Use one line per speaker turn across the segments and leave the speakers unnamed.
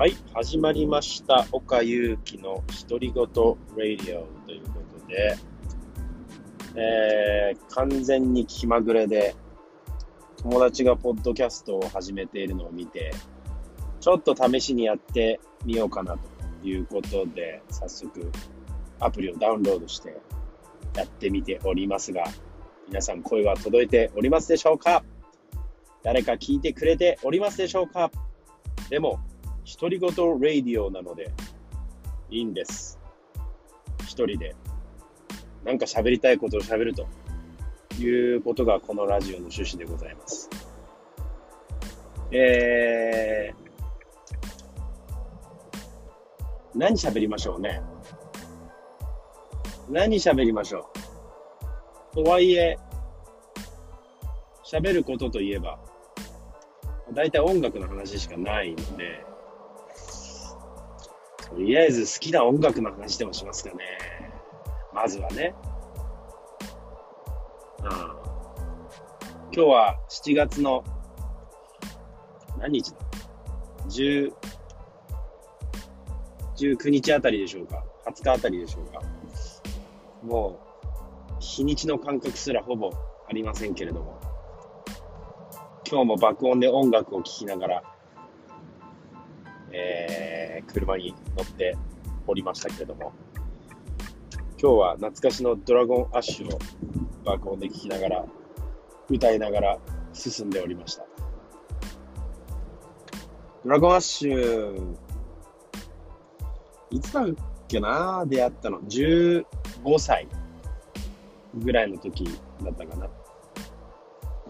はい、始まりました。岡祐希の独り言ラディオということで、えー、完全に気まぐれで、友達がポッドキャストを始めているのを見て、ちょっと試しにやってみようかなということで、早速アプリをダウンロードしてやってみておりますが、皆さん声は届いておりますでしょうか？誰か聞いてくれておりますでしょうか？でも、独り言ラディオなので、いいんです。一人で。なんか喋りたいことを喋るということがこのラジオの趣旨でございます。えー、何喋りましょうね。何喋りましょう。とはいえ、喋ることといえば、大体音楽の話しかないので、とりあえず好きな音楽の話でもしますかね。まずはね。うん。今日は7月の何日だ ?10、19日あたりでしょうか ?20 日あたりでしょうかもう、日にちの感覚すらほぼありませんけれども。今日も爆音で音楽を聴きながら、えー、車に乗っておりましたけれども、今日は懐かしのドラゴンアッシュを爆音で聴きながら、歌いながら進んでおりました。ドラゴンアッシュ、いつだっけな？出会ったの。15歳ぐらいの時だったかな。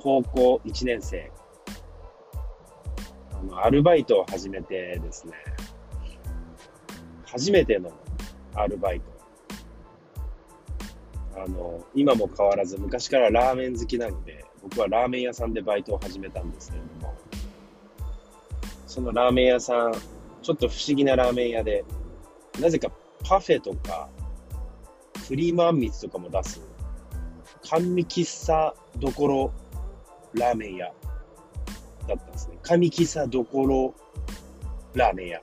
高校1年生。の、アルバイトを始めてですね、初めてのアルバイト。あの、今も変わらず昔からラーメン好きなので、僕はラーメン屋さんでバイトを始めたんですけれども、そのラーメン屋さん、ちょっと不思議なラーメン屋で、なぜかパフェとか、クリームあんみつとかも出す、甘味喫茶どころラーメン屋。だったんですね。上喫茶どころラーメン屋。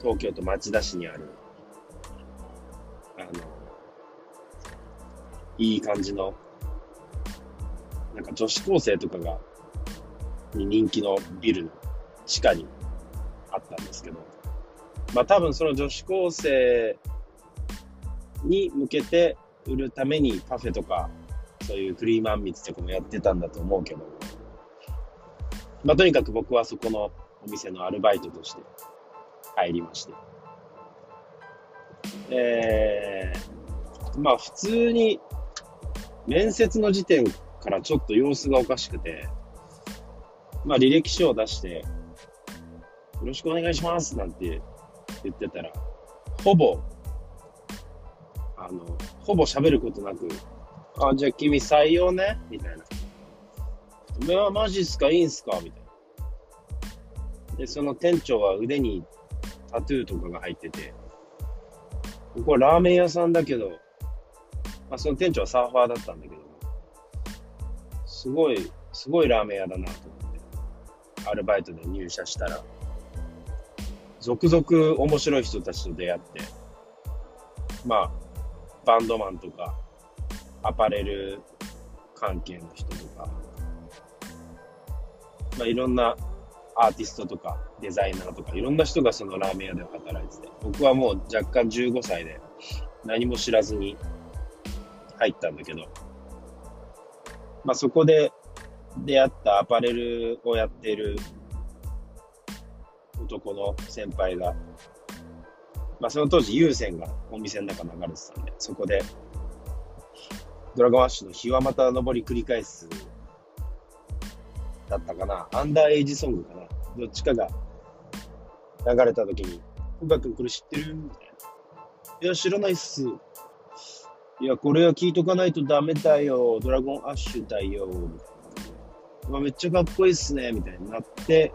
東京都町田市にある、あの、いい感じの、なんか女子高生とかが、に人気のビルの地下にあったんですけど、まあ多分その女子高生に向けて売るためにパフェとかそういうクリームあんみつとかもやってたんだと思うけど、まあ、とにかく僕はそこのお店のアルバイトとして入りまして。えー、まあ普通に面接の時点からちょっと様子がおかしくて、まあ履歴書を出して、よろしくお願いしますなんて言ってたら、ほぼ、あの、ほぼ喋ることなく、あ、じゃあ君採用ねみたいな。お前はマジっすか？いいんすか？みたいな。で、その店長は腕にタトゥーとかが入ってて、ここはラーメン屋さんだけど、まあその店長はサーファーだったんだけど、すごい、すごいラーメン屋だなと思って、アルバイトで入社したら、続々面白い人たちと出会って、まあ、バンドマンとか、アパレル関係の人とか、まあ、いろんなアーティストとかデザイナーとかいろんな人がそのラーメン屋で働いてて、僕はもう若干15歳で何も知らずに入ったんだけど、まあそこで出会ったアパレルをやっている男の先輩が、まあその当時有線がお店の中流れてたんで、そこでドラゴンアッシュの日はまた登り繰り返すだったかな。アンダーエイジソングかな。どっちかが流れた時に、岡君これ知ってる？みたいな。いや、知らないっす。いや、これは聞いとかないとダメだよ。ドラゴンアッシュだよ。みたいな。まあ、めっちゃかっこいいっすね。みたいになって、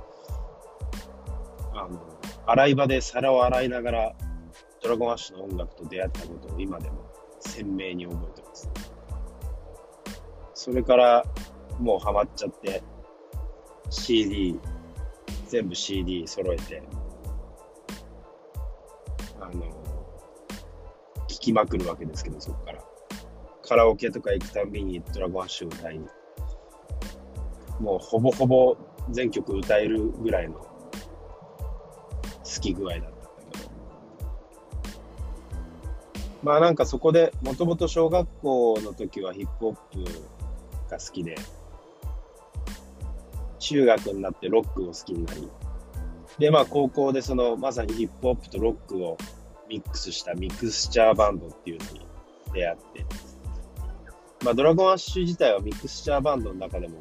あの、洗い場で皿を洗いながら、ドラゴンアッシュの音楽と出会ったことを今でも鮮明に覚えてます。それからもうハマっちゃって、CD、全部 CD 揃えて、あの、聴きまくるわけですけど、そこから。カラオケとか行くたびにドラゴンアッシュ歌いに、もうほぼほぼ全曲歌えるぐらいの好き具合だったんだけど。まあなんかそこで、もともと小学校の時はヒップホップが好きで、中学になってロックを好きになり、で、まあ高校でそのまさにヒップホップとロックをミックスしたミクスチャーバンドっていうのに出会って、まあ、 Dragon Ash 自体はミクスチャーバンドの中でも、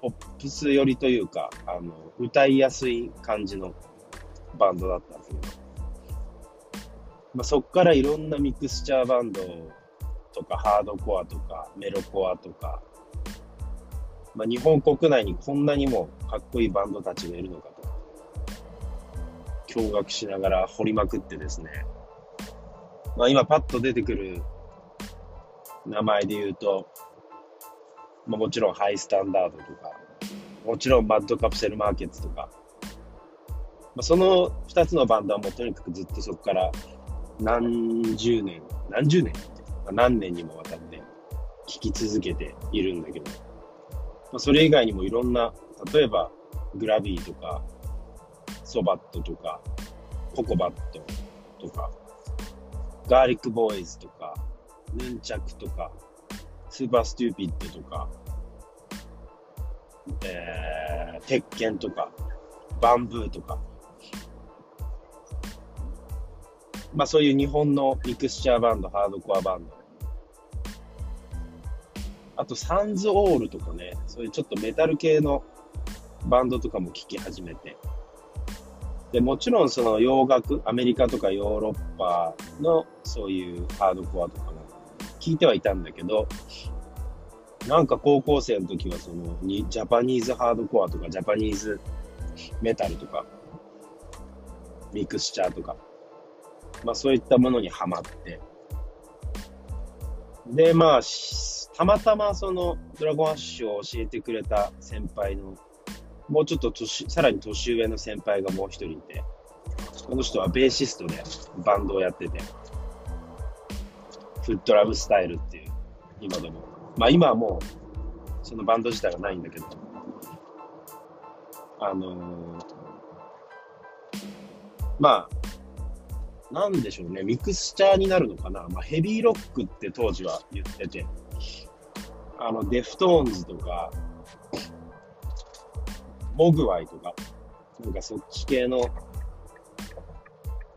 ポップス寄りというか、あの、歌いやすい感じのバンドだったんですけど、まあ、そっからいろんなミクスチャーバンドとか、ハードコアとか、メロコアとか、まあ、日本国内にこんなにもかっこいいバンドたちがいるのかと、驚愕しながら掘りまくってですね、まあ、今パッと出てくる名前で言うと、まあ、もちろんハイスタンダードとか、もちろんマッドカプセルマーケッツとか、まあ、その2つのバンドはもうとにかくずっとそこから何十年、何十年何年にもわたって聴き続けているんだけど、まあ、それ以外にもいろんな、例えばグラビーとか、ソバットとか、ココバットとか、 GARLICBOYS とか、ヌンチャクとか、 SUPER STUPID とか、えー、鉄拳とか、バンブーとか、まあそういう日本のミクスチャーバンド、ハードコアバンド。あと SUNS OWL とかね、そういうちょっとメタル系のバンドとかも聴き始めて。で、もちろんその洋楽、アメリカとかヨーロッパのそういうハードコアとかも聞いてはいたんだけど、なんか高校生の時はそのジャパニーズハードコアとかジャパニーズメタルとかミクスチャーとか、まあそういったものにはまって、で、まあ、たまたまそのドラゴンアッシュを教えてくれた先輩の、もうちょっと年、さらに年上の先輩がもう一人いて、この人はベーシストでバンドをやってて、フットラブスタイルっていう、今でも。まあ今はもう、そのバンド自体はないんだけど、あのー、まあ、なんでしょうね、ミクスチャーになるのかな。まあヘビーロックって当時は言ってて、あの、 Deftones とか、 Mogwai とか、なんかそっち系の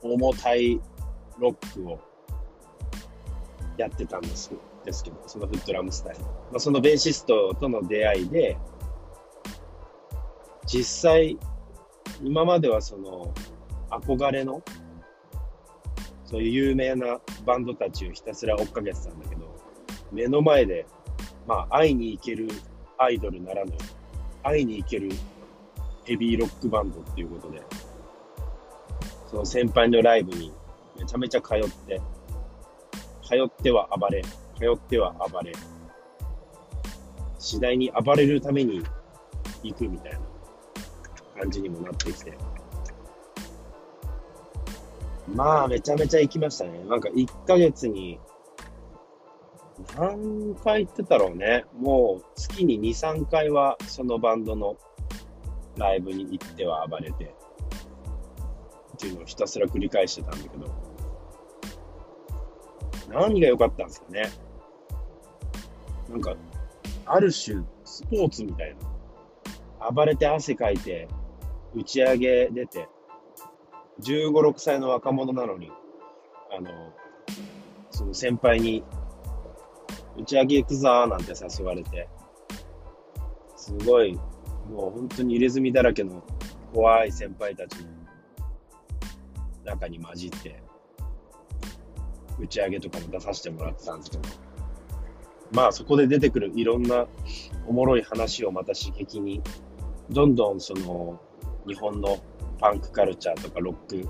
重たいロックをやってたんですですけど、そのフットラムスタイル。まあ、そのベーシストとの出会いで、実際、今まではその、憧れの、そういう有名なバンドたちをひたすら追っかけてたんだけど、目の前で、まあ、会いに行けるアイドルならぬ、会いに行けるヘビーロックバンドっていうことで、その先輩のライブにめちゃめちゃ通って、通っては暴れ、通っては暴れ、次第に暴れるために行くみたいな感じにもなってきて。まあ、めちゃめちゃ行きましたね。なんか1ヶ月に、何回行ってたろうね。もう月に2、3回はそのバンドのライブに行っては暴れて、っていうのをひたすら繰り返してたんだけど、何が良かったんですかね。なんか、ある種、スポーツみたいな。暴れて汗かいて、打ち上げ出て、15、6歳の若者なのに、あの、その先輩に、打ち上げ行くぞーなんて誘われて、すごい、もう本当に入れ墨だらけの怖い先輩たちの中に混じって、打ち上げとかも出させてもらってたんですけど、まあそこで出てくるいろんなおもろい話をまた刺激に、どんどんその日本のパンクカルチャーとかロック、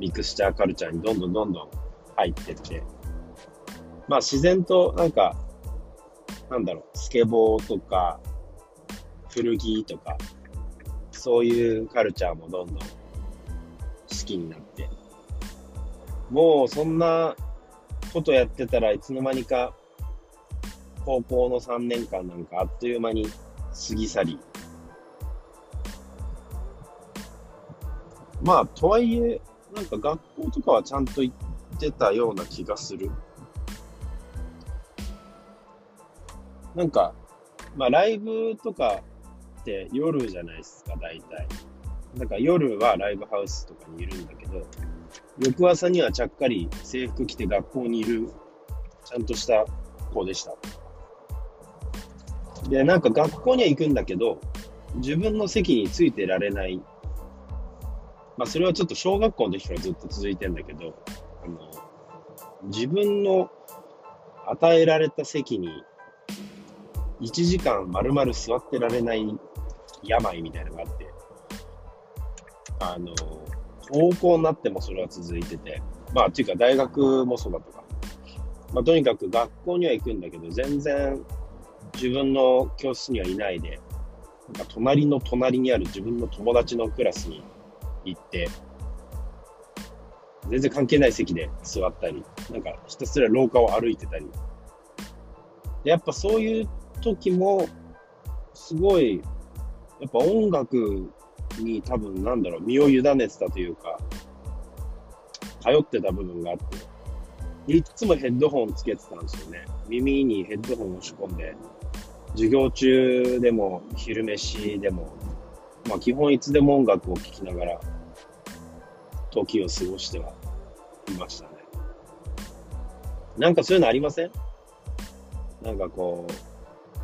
ミクスチャーカルチャーにどんどんどんどん入ってって、まあ自然となんか、なんだろう、スケボーとか、古着とか、そういうカルチャーもどんどん好きになって、もうそんなことやってたらいつの間にか高校の3年間なんかあっという間に過ぎ去り、まあ、とはいえ、なんか学校とかはちゃんと行ってたような気がする。なんか、まあ、ライブとかって夜じゃないですか、大体。だか夜はライブハウスとかにいるんだけど、翌朝にはちゃっかり制服着て学校にいる、ちゃんとした子でした。で、なんか学校には行くんだけど、自分の席についてられない。まあ、それはちょっと小学校の時からずっと続いてんだけど、あの、自分の与えられた席に1時間丸々座ってられない病みたいなのがあって、あの、高校になってもそれは続いてて、まあ、っていうか大学もそうだとか、まあ、とにかく学校には行くんだけど、全然自分の教室にはいないで、なんか隣の隣にある自分の友達のクラスに行って、全然関係ない席で座ったり、なんかひたすら廊下を歩いてたり。でやっぱそういう時も、すごい、やっぱ音楽に多分なんだろう、身を委ねてたというか、通ってた部分があって、いつもヘッドホンつけてたんですよね。耳にヘッドホンを仕込んで、授業中でも昼飯でも、まあ基本いつでも音楽を聴きながら、時を過ごしてはいましたね。なんかそういうのありません？なんかこう、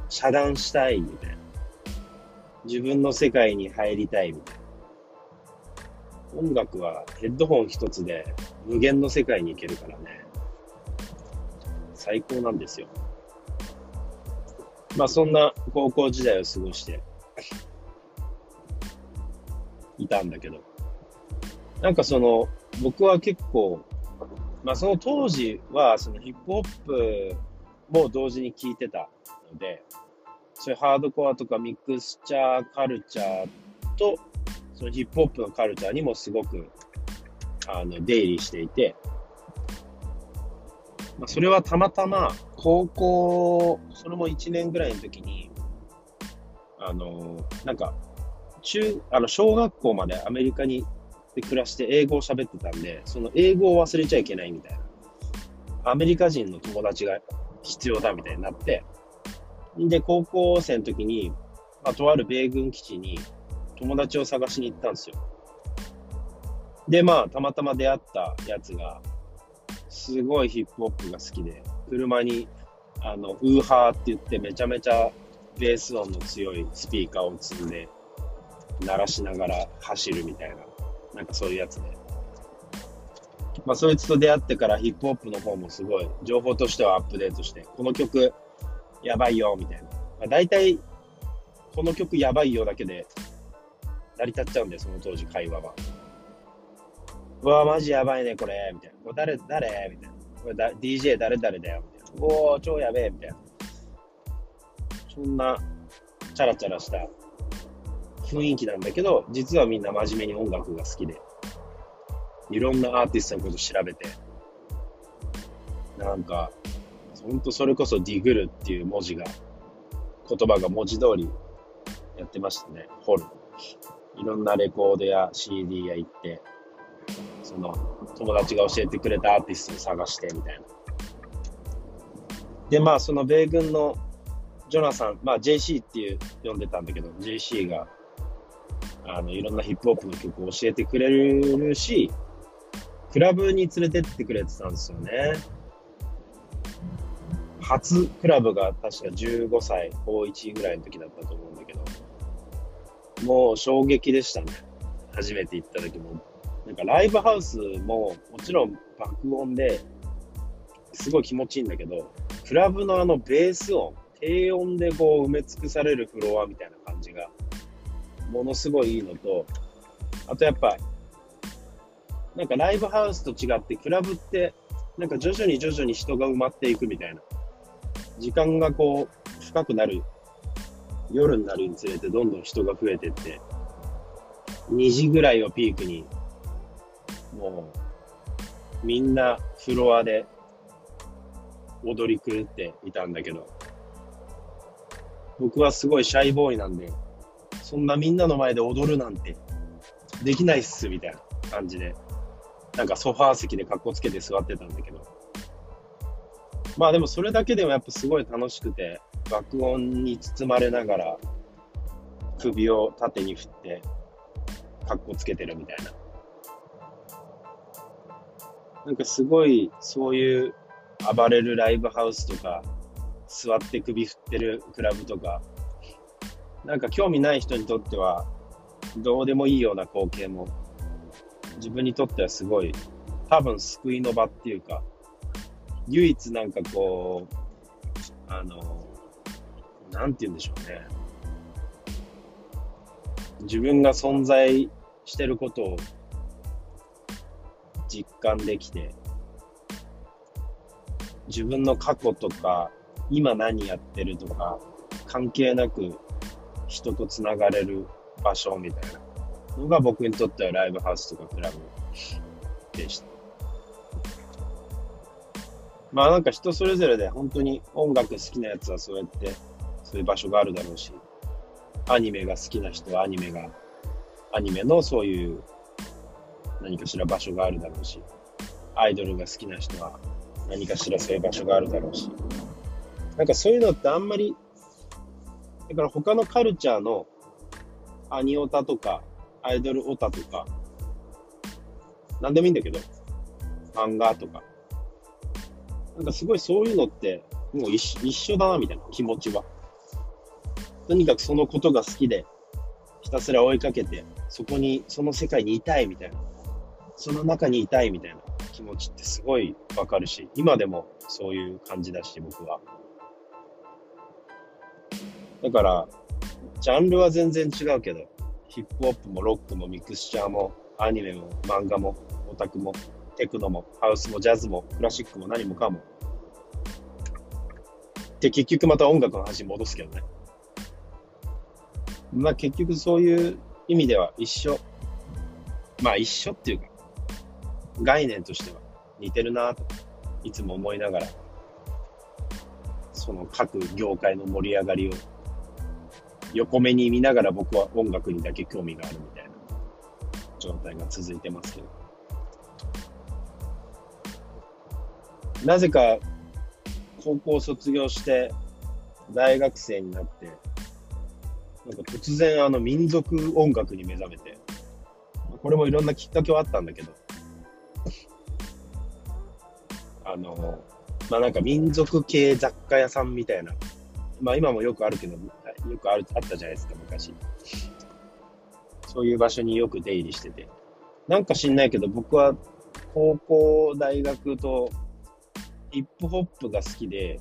遮断したいみたいな。自分の世界に入りたいみたいな。音楽はヘッドホン一つで無限の世界に行けるからね。最高なんですよ。まあそんな高校時代を過ごしていたんだけど。なんかその、僕は結構、まあその当時はそのヒップホップも同時に聴いてたので、そういうハードコアとかミクスチャーカルチャーと、そのヒップホップのカルチャーにもすごく、あの、出入りしていて、まあ、それはたまたま、高校、それも1年ぐらいの時に、あの、なんか、中、あの、小学校までアメリカにで暮らして英語を喋ってたんで、その英語を忘れちゃいけないみたいな。アメリカ人の友達が必要だみたいになって、で、高校生の時に、まあ、とある米軍基地に友達を探しに行ったんですよ。で、まあ、たまたま出会ったやつが、すごいヒップホップが好きで、車に、あの、ウーハーって言ってめちゃめちゃベース音の強いスピーカーを積んで、鳴らしながら走るみたいな、なんかそういうやつで。まあ、そいつと出会ってからヒップホップの方もすごい、情報としてはアップデートして、この曲、やばいよ、みたいな。まあ、大体、この曲やばいよだけで、成り立っちゃうんで、その当時会話は。うわ、マジやばいね、これ、みたいな。これ誰、誰？みたいな。これだ DJ 誰々だよ、みたいな。おー、超やべえ、みたいな。そんな、チャラチャラした雰囲気なんだけど、実はみんな真面目に音楽が好きで、いろんなアーティストのこと調べて、なんか、本当それこそディグルっていう文字が、言葉が文字通りやってましたね。掘る。いろんなレコードや CD や行って、その友達が教えてくれたアーティストを探してみたいな。で、まあその米軍のジョナサン、まあ JC っていう呼んでたんだけど、JC があのいろんなヒップホップの曲を教えてくれるし、クラブに連れてってくれてたんですよね。初クラブが確か15歳、高1ぐらいの時だったと思うんだけど、もう衝撃でしたね。初めて行った時も。なんかライブハウスももちろん爆音ですごい気持ちいいんだけど、クラブのあのベース音、低音でこう埋め尽くされるフロアみたいな感じが、ものすごいいいのと、あとやっぱ、なんかライブハウスと違ってクラブってなんか徐々に徐々に人が埋まっていくみたいな。時間がこう、深くなる、夜になるにつれてどんどん人が増えてって、2時ぐらいをピークに、もう、みんなフロアで踊り狂っていたんだけど、僕はすごいシャイボーイなんで、そんなみんなの前で踊るなんてできないっす、みたいな感じで、なんかソファー席で格好つけて座ってたんだけど、まあでもそれだけでもやっぱすごい楽しくて、爆音に包まれながら、首を縦に振って、格好つけてるみたいな。なんかすごい、そういう暴れるライブハウスとか、座って首振ってるクラブとか、なんか興味ない人にとっては、どうでもいいような光景も、自分にとってはすごい、多分救いの場っていうか、唯一なんかこう、あの、なんて言うんでしょうね。自分が存在してることを実感できて、自分の過去とか、今何やってるとか、関係なく人と繋がれる場所みたいなのが僕にとってはライブハウスとかクラブでした。まあなんか人それぞれで本当に音楽好きなやつはそうやってそういう場所があるだろうし、アニメが好きな人はアニメが、アニメのそういう何かしら場所があるだろうし、アイドルが好きな人は何かしらそういう場所があるだろうし、なんかそういうのってあんまり、だから他のカルチャーのアニオタとか、アイドルオタとか、なんでもいいんだけど、漫画とか、なんかすごいそういうのって、もう一一緒だな、みたいな気持ちは。とにかくそのことが好きで、ひたすら追いかけて、そこに、その世界にいたいみたいな、その中にいたいみたいな気持ちってすごいわかるし、今でもそういう感じだし、僕は。だから、ジャンルは全然違うけど、ヒップホップもロックもミクスチャーもアニメも漫画もオタクもテクノもハウスもジャズもクラシックも何もかも。で、結局また音楽の話に戻すけどね。まあ結局そういう意味では一緒。まあ一緒っていうか、概念としては似てるなと、いつも思いながら、その各業界の盛り上がりを横目に見ながら僕は音楽にだけ興味があるみたいな状態が続いてますけど。なぜか高校卒業して大学生になって、なんか突然あの民族音楽に目覚めて、これもいろんなきっかけはあったんだけど、あの、まあなんか民族系雑貨屋さんみたいな、まあ今もよくあるけど、よくあるあったじゃないですか、昔。そういう場所によく出入りしてて。なんか知んないけど、僕は高校、大学とヒップホップが好きで、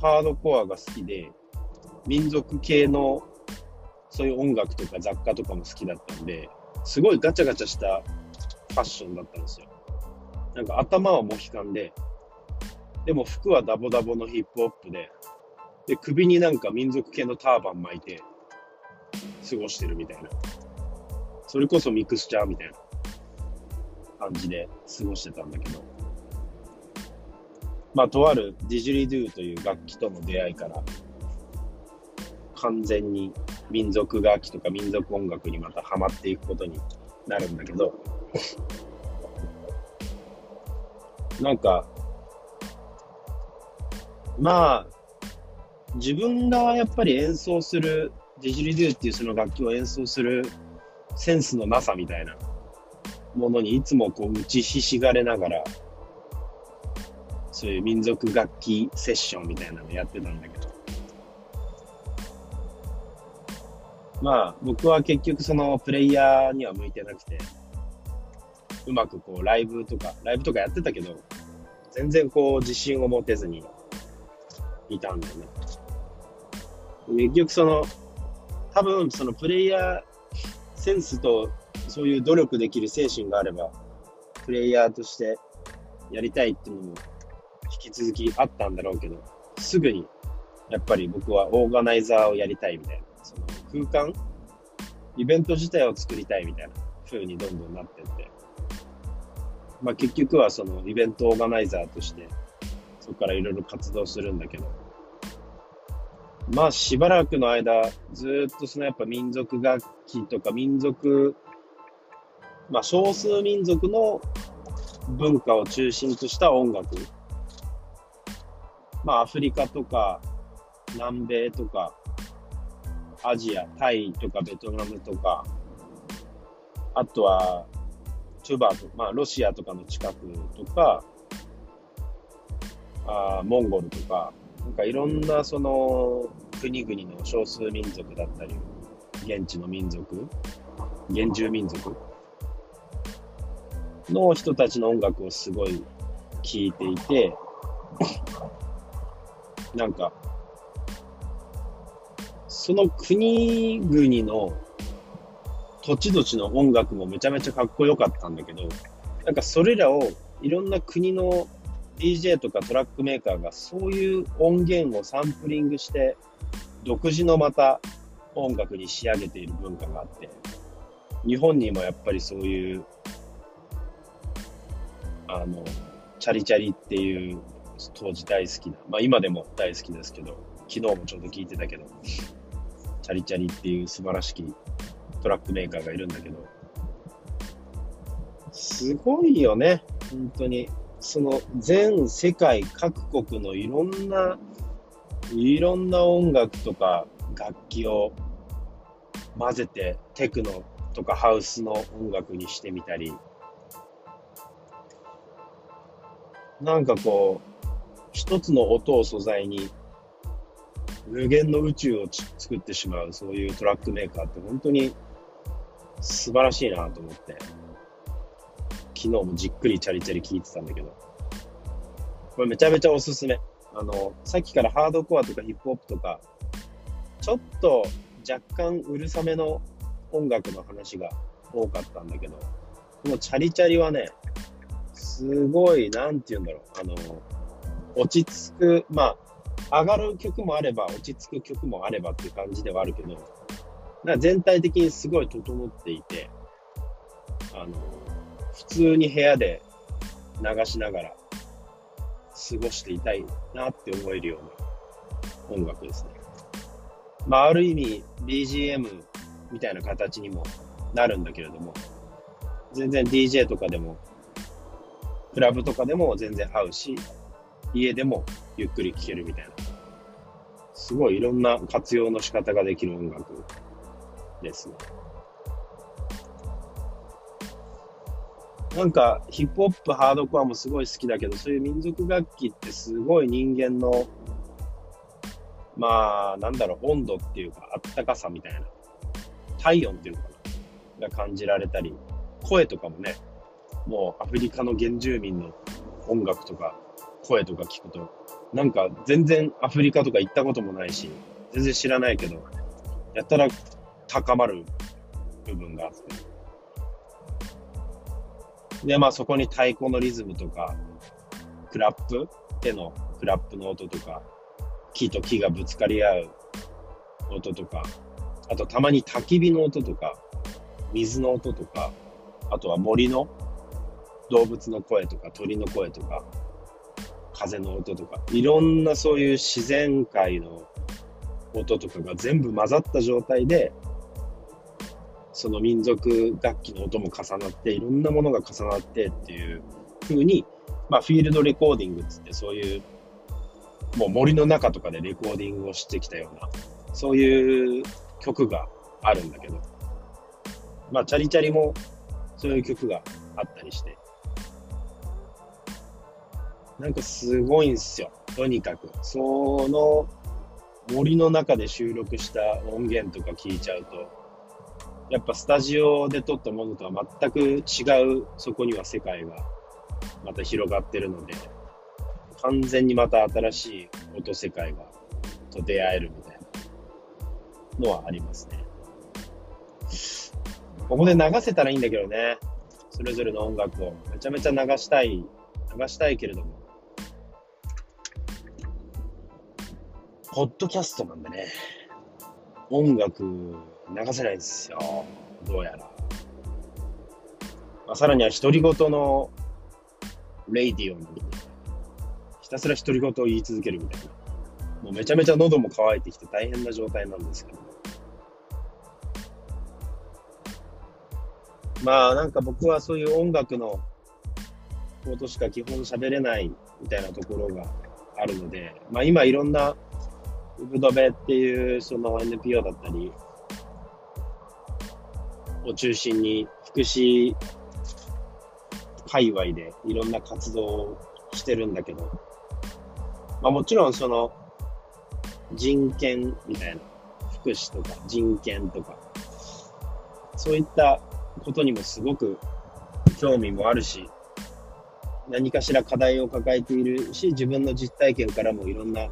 ハードコアが好きで、民族系のそういう音楽とか雑貨とかも好きだったんで、すごいガチャガチャしたファッションだったんですよ。なんか頭はモヒカンで、でも服はダボダボのヒップホップで、で、首になんか民族系のターバン巻いて過ごしてるみたいな。それこそミクスチャーみたいな感じで過ごしてたんだけど。まあ、とあるディジュリドゥという楽器との出会いから、完全に民族楽器とか民族音楽にまたハマっていくことになるんだけど、なんか、まあ、自分がやっぱり演奏する、ディジュリドゥっていうその楽器を演奏するセンスのなさみたいなものにいつもこう打ちひしがれながらそういう民族楽器セッションみたいなのやってたんだけど。まあ、僕は結局そのプレイヤーには向いてなくて、うまくこうライブとか、ライブとかやってたけど、全然こう自信を持てずにいたんだよね。結局その、多分そのプレイヤーセンスとそういう努力できる精神があれば、プレイヤーとしてやりたいっていうのも引き続きあったんだろうけど、すぐに、やっぱり僕はオーガナイザーをやりたいみたいな、その空間イベント自体を作りたいみたいな風にどんどんなってって、まあ結局はそのイベントオーガナイザーとして、そこからいろいろ活動するんだけど、まあしばらくの間、ずっとそのやっぱ民族楽器とか民族、まあ少数民族の文化を中心とした音楽。まあアフリカとか南米とかアジア、タイとかベトナムとか、あとは、チュバとまあ、ロシアとかの近くとか、あモンゴルとか、なんかいろんなその国々の少数民族だったり、現地の民族、原住民族の人たちの音楽をすごい聴いていて、なんかその国々の土地土地の音楽もめちゃめちゃかっこよかったんだけど、なんかそれらをいろんな国の DJ とかトラックメーカーがそういう音源をサンプリングして独自のまた音楽に仕上げている文化があって、日本にもやっぱりそういう、あの、チャリチャリっていう当時大好きな、まあ今でも大好きですけど、昨日もちょうど聞いてたけど、チャリチャリっていう素晴らしきトラックメーカーがいるんだけど、すごいよね、本当に。その全世界各国のいろんな、いろんな音楽とか楽器を混ぜてテクノとかハウスの音楽にしてみたり、なんかこう、一つの音を素材に無限の宇宙を作ってしまう、そういうトラックメーカーって本当に素晴らしいなと思って、日もじっくりチャリチャリ聞いてたんだけど、これめちゃめちゃおすすめ。あの、さっきからハードコアとかヒップホップとか、ちょっと若干うるさめの音楽の話が多かったんだけど、このチャリチャリはね、すごい、なんて言うんだろう、あの、落ち着く、まあ、上がる曲もあれば、落ち着く曲もあればっていう感じではあるけど、全体的にすごい整っていて、あの、普通に部屋で流しながら過ごしていたいなって思えるような音楽ですね。まあ、ある意味 BGM みたいな形にもなるんだけれども、全然 DJ とかでも、クラブとかでも全然合うし、家でもゆっくり聴けるみたいな。すごいいろんな活用の仕方ができる音楽ですね。なんかヒップホップ、ハードコアもすごい好きだけど、そういう民族楽器ってすごい人間の、まあ、なんだろう、温度っていうか、あったかさみたいな、体温っていうのかな、が感じられたり、声とかもね、もうアフリカの原住民の音楽とか、声とか聞くと、なんか全然アフリカとか行ったこともないし、全然知らないけど、やったら高まる部分があって。で、まあそこに太鼓のリズムとか、クラップ手のクラップの音とか、木と木がぶつかり合う音とか、あとたまに焚き火の音とか、水の音とか、あとは森の動物の声とか鳥の声とか、風の音とか、いろんなそういう自然界の音とかが全部混ざった状態で、その民族楽器の音も重なって、いろんなものが重なってっていう風に、まあ、フィールドレコーディングっつって、そういう、もう森の中とかでレコーディングをしてきたような、そういう曲があるんだけど、まあ、チャリチャリもそういう曲があったりして、なんかすごいんすよ。とにかく。その森の中で収録した音源とか聞いちゃうと、やっぱスタジオで撮ったものとは全く違う、そこには世界がまた広がってるので、完全にまた新しい音世界がと出会えるみたいなのはありますね。ここで流せたらいいんだけどね。それぞれの音楽をめちゃめちゃ流したい、流したいけれども、ポッドキャストなんでね。音楽流せないですよ。どうやら。まあ、さらには独り言のレイディオに、ひたすら独り言を言い続けるみたいな。もうめちゃめちゃ喉も渇いてきて大変な状態なんですけど。まあなんか僕はそういう音楽のことしか基本喋れないみたいなところがあるので、まあ今いろんなウブドベっていうその NPO だったりを中心に福祉界隈でいろんな活動をしてるんだけど、まあもちろんその人権みたいな福祉とか人権とかそういったことにもすごく興味もあるし、何かしら課題を抱えているし、自分の実体験からもいろんな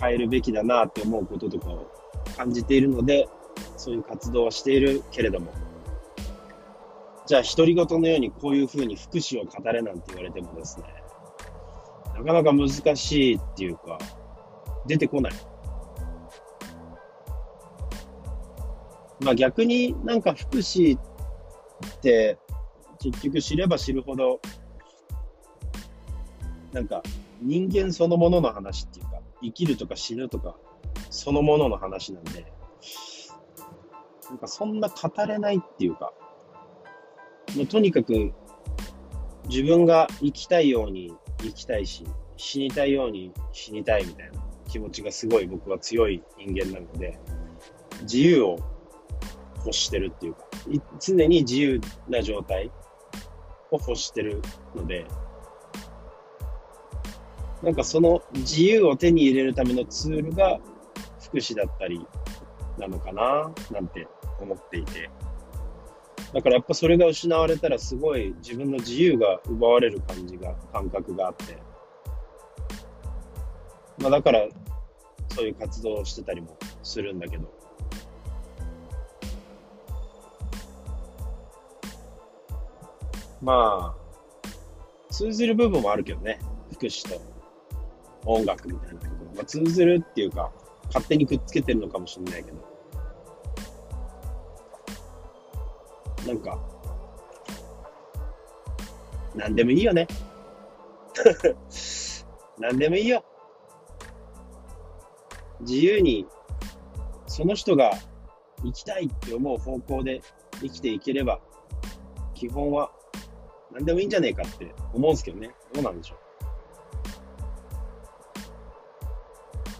変えるべきだなって思うこととかを感じているので、そういう活動はしているけれども、じゃあ独り言のようにこういうふうに福祉を語れなんて言われてもですね、なかなか難しいっていうか、出てこない。まあ逆になんか福祉って結局知れば知るほど、なんか人間そのものの話っていうか、生きるとか死ぬとか、そのものの話なんで、なんかそんな語れないっていうか、もうとにかく自分が生きたいように生きたいし、死にたいように死にたいみたいな気持ちがすごい僕は強い人間なので、自由を欲してるっていうか、常に自由な状態を欲してるので、なんかその自由を手に入れるためのツールが福祉だったりなのかななんて思っていて。だからやっぱそれが失われたらすごい自分の自由が奪われる感じが、感覚があって。まあだからそういう活動をしてたりもするんだけど。まあ、通ずる部分もあるけどね。福祉と音楽みたいなところ。まあ、通ずるっていうか、勝手にくっつけてるのかもしれないけど。なんか、なんでもいいよね。なんでもいいよ。自由に、その人が生きたいって思う方向で生きていければ、基本は何でもいいんじゃねえかって思うんですけどね。どうなんでしょう。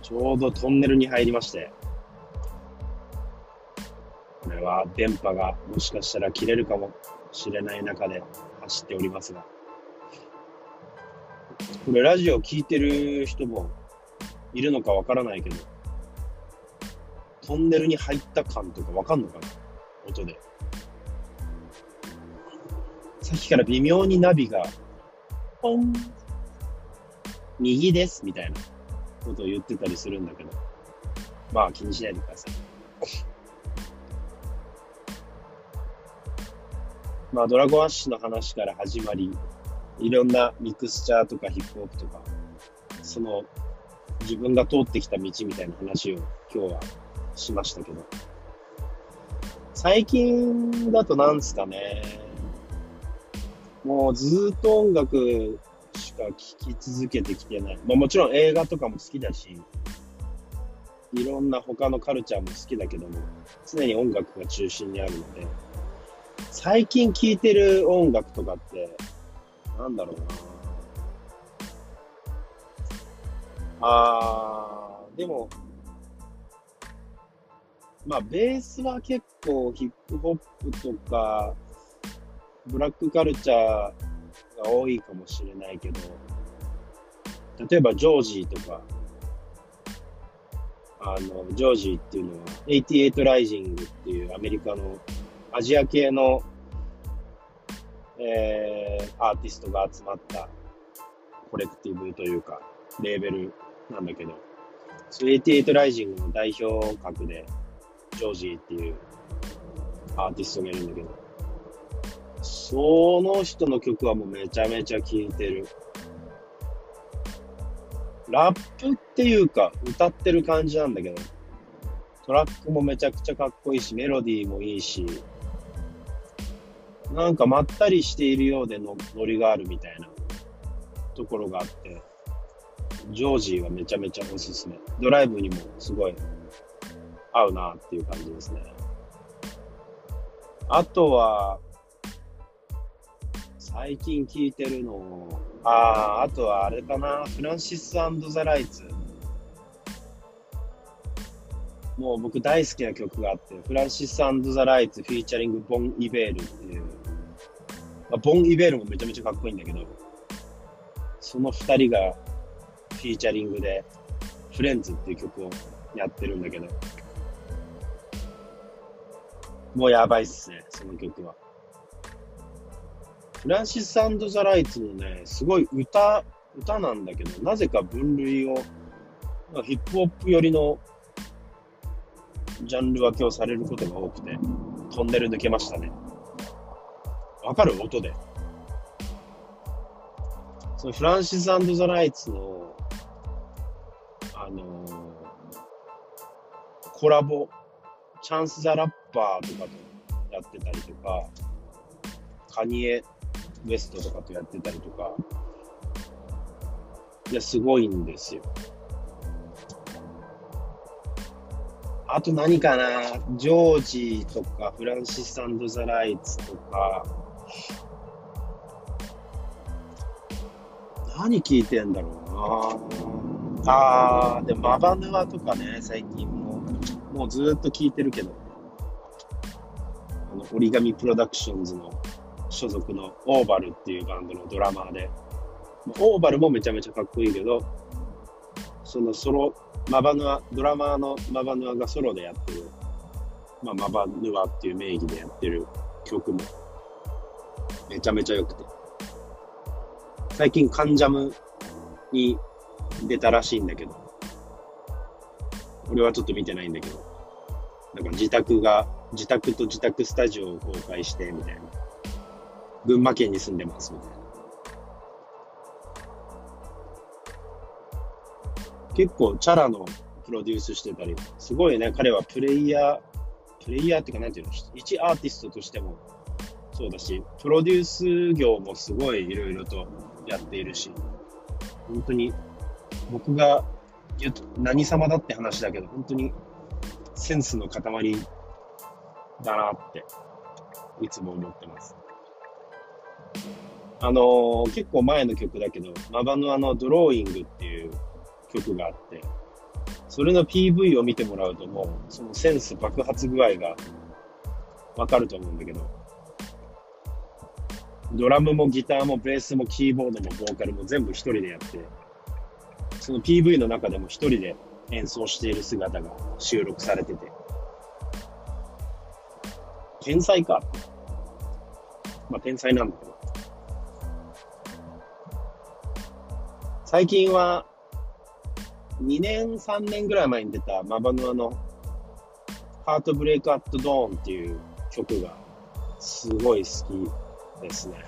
ちょうどトンネルに入りまして、は電波がもしかしたら切れるかもしれない中で走っておりますが、これラジオ聞いてる人もいるのかわからないけど、トンネルに入った感とかわかんのかな？音で。さっきから微妙にナビが、ポン、右ですみたいなことを言ってたりするんだけど、まあ気にしないでください。まあドラゴンアッシュの話から始まり、いろんなミクスチャーとかヒップホップとか、その自分が通ってきた道みたいな話を今日はしましたけど、最近だとなんですかね、もうずっと音楽しか聴き続けてきてない。まあもちろん映画とかも好きだし、いろんな他のカルチャーも好きだけども、常に音楽が中心にあるので、最近聴いてる音楽とかって、なんだろうな。あー、でも、まあ、ベースは結構ヒップホップとか、ブラックカルチャーが多いかもしれないけど、例えばジョージーとか、あの、ジョージーっていうのは、88ライジングっていうアメリカのアジア系の、えー、アーティストが集まったコレクティブというか、レーベルなんだけど、88ライジングの代表格で、ジョージーっていうアーティストがいるんだけど、その人の曲はもうめちゃめちゃ聴いてる。ラップっていうか、歌ってる感じなんだけど、トラックもめちゃくちゃかっこいいし、メロディーもいいし、なんかまったりしているようでのノリがあるみたいなところがあって、ジョージーはめちゃめちゃおすすめ。ドライブにもすごい合うなっていう感じですね。あとは、最近聞いてるの、ああ、あとはあれかな、フランシスザ・ライツ。もう僕大好きな曲があって、フランシスザ・ライツフィーチャリングボン・イベールっていう、まあ、ボン・イベールもめちゃめちゃかっこいいんだけど、その二人がフィーチャリングで、フレンズっていう曲をやってるんだけど、もうやばいっすね、その曲は。フランシス・アンドザ・ライツのね、すごい歌、歌なんだけど、なぜか分類を、ヒップホップ寄りのジャンル分けをされることが多くて、トンネル抜けましたね。わかる音で。そのフランシス・ザ・ライツの、あのー、コラボ、チャンス・ザ・ラッパーとかとやってたりとか、カニエ・ウエストとかとやってたりとか、いや、すごいんですよ。あと何かな？ジョージとか、フランシス・サンドザ・ライツとか、何聞いてんだろうな。あー、でもマバヌアとかね、最近も、もうずっと聞いてるけど、あの、折り紙プロダクションズの所属のオーバルっていうバンドのドラマーで、オーバルもめちゃめちゃかっこいいけど、そのソロマバヌア、ドラマーのマバヌアがソロでやってる、まあ、マバヌアっていう名義でやってる曲も、めちゃめちゃ良くて。最近、カンジャムに出たらしいんだけど、俺はちょっと見てないんだけど、なんか自宅が、自宅と自宅スタジオを公開して、みたいな。群馬県に住んでます、みたいな。結構チャラのプロデュースしてたり、すごいね、彼はプレイヤー、プレイヤーっていうか、なんていうの、一アーティストとしてもそうだし、プロデュース業もすごいいろいろとやっているし、本当に僕が言うと何様だって話だけど、本当にセンスの塊だなっていつも思ってます。あのー、結構前の曲だけど、マバのあのドローイングっていう曲があって、それの PV を見てもらうともう、そのセンス爆発具合がわかると思うんだけど、ドラムもギターもベースもキーボードもボーカルも全部一人でやって、その PV の中でも一人で演奏している姿が収録されてて、天才か。まあ天才なんだけど。最近は2年、3年ぐらい前に出たマバヌアのハートブレイクアットドーンっていう曲がすごい好きですね。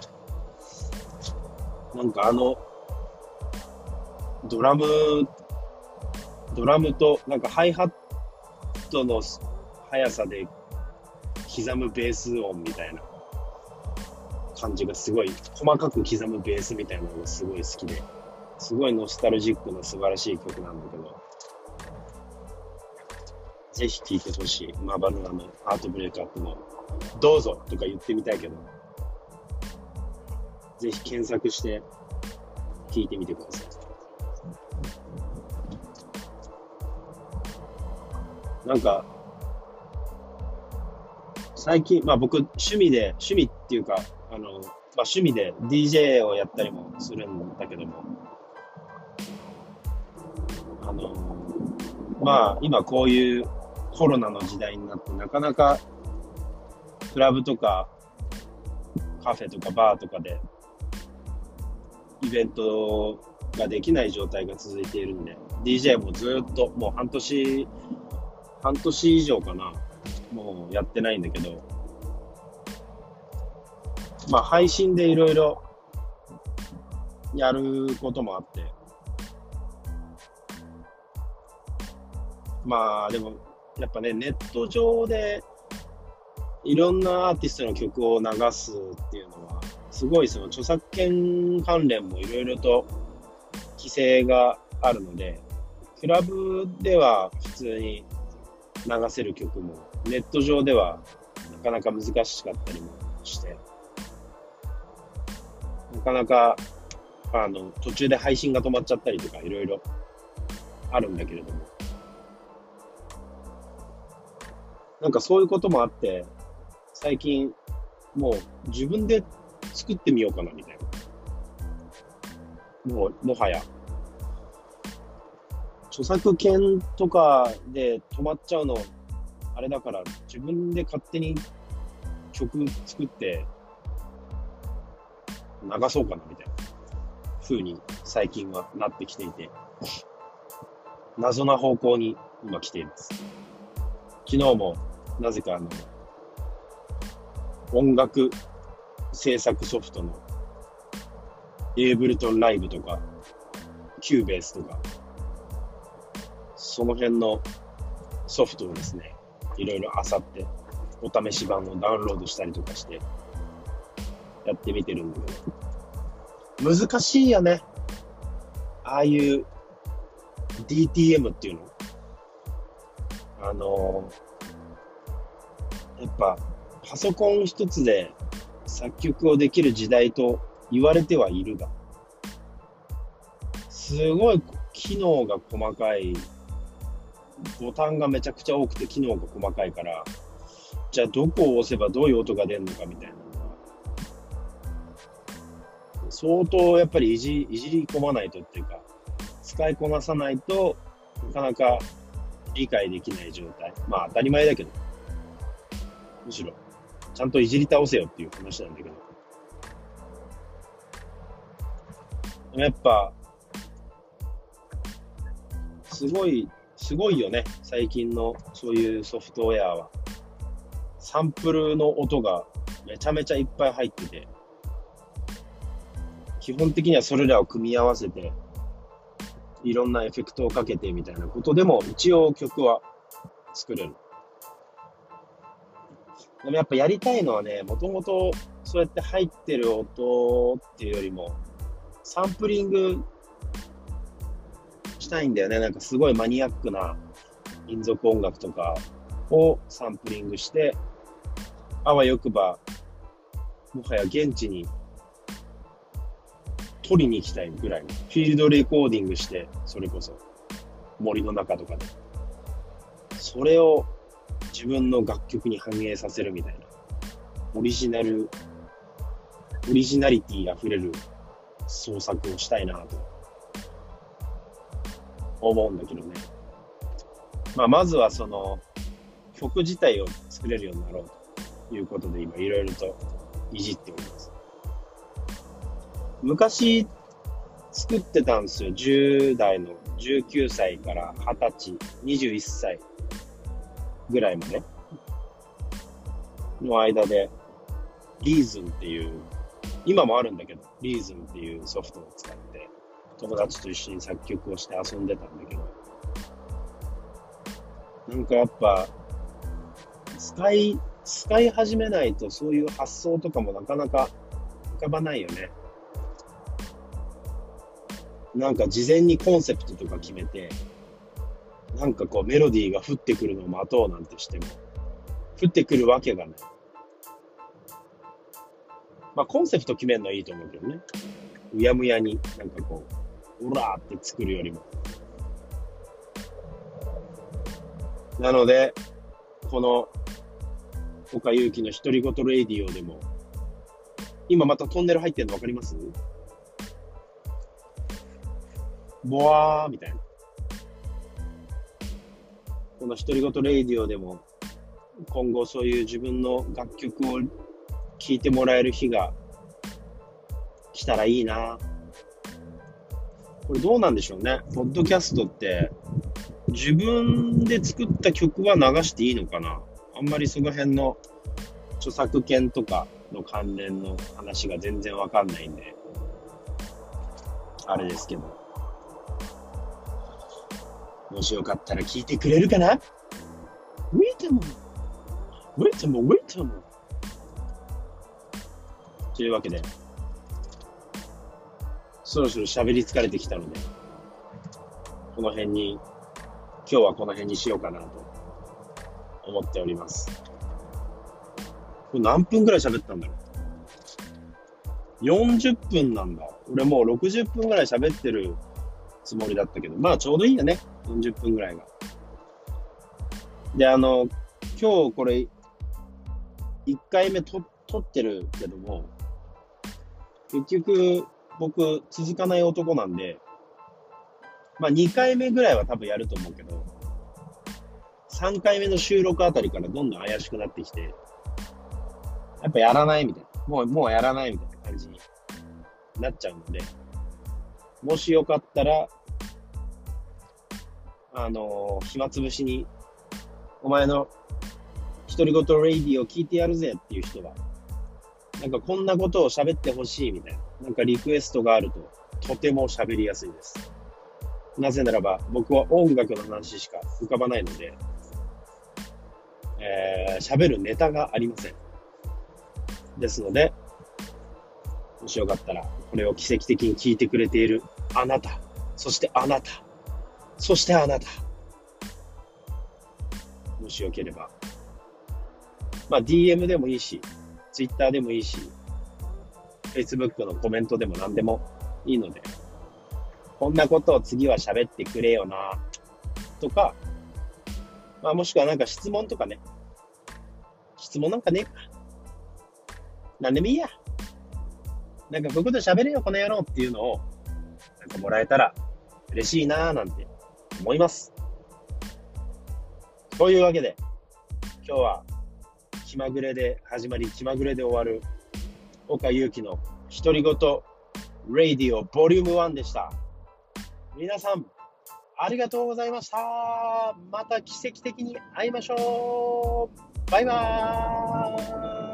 なんかあの、ドラム、ドラムとなんかハイハットの速さで刻むベース音みたいな感じがすごい、細かく刻むベースみたいなのがすごい好きで。すごいノスタルジックな素晴らしい曲なんだけど、ぜひ聴いてほしい。マバヌアのハートブレイクアップのどうぞとか言ってみたいけど、ぜひ検索して聴いてみてください。なんか、最近、まあ僕、趣味で、趣味っていうか、あの、まあ趣味で DJ をやったりもするんだけども、あの、まあ、今こういうコロナの時代になって、なかなか、クラブとか、カフェとかバーとかで、イベントができない状態が続いているんで、DJ もずっと、もう半年、半年以上かな、もうやってないんだけど、まあ配信でいろいろやることもあって、まあでも、やっぱね、ネット上でいろんなアーティストの曲を流すっていうのは、すごいその著作権関連もいろいろと規制があるので、クラブでは普通に流せる曲も、ネット上ではなかなか難しかったりもして、なかなか、あの、途中で配信が止まっちゃったりとか、いろいろあるんだけれども、なんかそういうこともあって、最近、もう自分で作ってみようかな、みたいな。もう、もはや。著作権とかで止まっちゃうの、あれだから、自分で勝手に曲作って流そうかな、みたいな風に最近はなってきていて、謎な方向に今来ています。昨日もなぜかあの、音楽制作ソフトの Ableton Live とか、 Cubase とか、その辺のソフトをですね、いろいろ漁って、お試し版をダウンロードしたりとかして、やってみてるんだけど、難しいよね。ああいう DTM っていうの。あのやっぱパソコン一つで作曲をできる時代と言われてはいるが、すごい機能が細かい、ボタンがめちゃくちゃ多くて機能が細かいから、じゃあどこを押せばどういう音が出るのかみたいなのは、相当やっぱりいじいじり込まないとっていうか、使いこなさないとなかなか理解できない状態。まあ当たり前だけど。むしろ、ちゃんといじり倒せよっていう話なんだけど。でもやっぱ、すごい、すごいよね。最近のそういうソフトウェアは。サンプルの音がめちゃめちゃいっぱい入ってて、基本的にはそれらを組み合わせて、いろんなエフェクトをかけてみたいなことでも、一応曲は作れる。でもやっぱやりたいのはね、もともとそうやって入ってる音っていうよりも、サンプリングしたいんだよね。なんかすごいマニアックな民族音楽とかをサンプリングして、あわよくば、もはや現地に取りに行きたいぐらいの。フィールドレコーディングして、それこそ森の中とかで。それを自分の楽曲に反映させるみたいな、オリジナル、オリジナリティ溢れる創作をしたいなと思うんだけどね。まあ、まずはその曲自体を作れるようになろうということで今いろいろといじっております。昔作ってたんですよ。10代の19歳から20歳、21歳ぐらいまで。の間で、リーズンっていう、今もあるんだけど、リーズンっていうソフトを使って、友達と一緒に作曲をして遊んでたんだけど、なんかやっぱ、使い、使い始めないとそういう発想とかもなかなか浮かばないよね。なんか事前にコンセプトとか決めて、なんかこうメロディーが降ってくるのを待とうなんてしても、降ってくるわけがない。まあコンセプト決めるのはいいと思うけどね。うやむやになんかこう、オラーって作るよりも。なので、この、岡勇樹の独り言レイディオでも、今またトンネル入ってんの分かります？ボワーみたいな。この独り言レイディオでも、今後そういう自分の楽曲を聴いてもらえる日が来たらいいな。これどうなんでしょうね。ポッドキャストって、自分で作った曲は流していいのかなあんまりその辺の著作権とかの関連の話が全然わかんないんで、あれですけど。もしよかったら聞いてくれるかな？wait a moment, wait a moment, wait a moment. というわけで、そろそろ喋り疲れてきたので、この辺に、今日はこの辺にしようかなと思っております。これ何分くらい喋ったんだろう ?40 分なんだ。俺もう60分くらい喋ってるつもりだったけど、まあちょうどいいよね。40分くらいが。で、あの、今日これ、1回目と撮ってるけども、結局、僕、続かない男なんで、まあ2回目ぐらいは多分やると思うけど、3回目の収録あたりからどんどん怪しくなってきて、やっぱやらないみたいな、もう、もうやらないみたいな感じになっちゃうので、もしよかったら、あの、暇つぶしに、お前の独り言レイディを聞いてやるぜっていう人は、なんかこんなことを喋ってほしいみたいな、なんかリクエストがあると、とても喋りやすいです。なぜならば、僕は音楽の話しか浮かばないので、えー、喋るネタがありません。ですので、もしよかったら、これを奇跡的に聞いてくれているあなた、そしてあなた、そしてあなた、もしよければ、まあ DM でもいいし、Twitter でもいいし、Facebook のコメントでも何でもいいので、こんなことを次は喋ってくれよな、とか、まあもしくはなんか質問とかね、質問なんかねえか。なんでもいいや。なんかこういうこと喋れよ、この野郎っていうのを、なんかもらえたら嬉しいなぁなんて思います。というわけで、今日は気まぐれで始まり、気まぐれで終わる、岡祐希の独り言、レイディオボリューム1でした。皆さん、ありがとうございました。また奇跡的に会いましょう。バイバーイ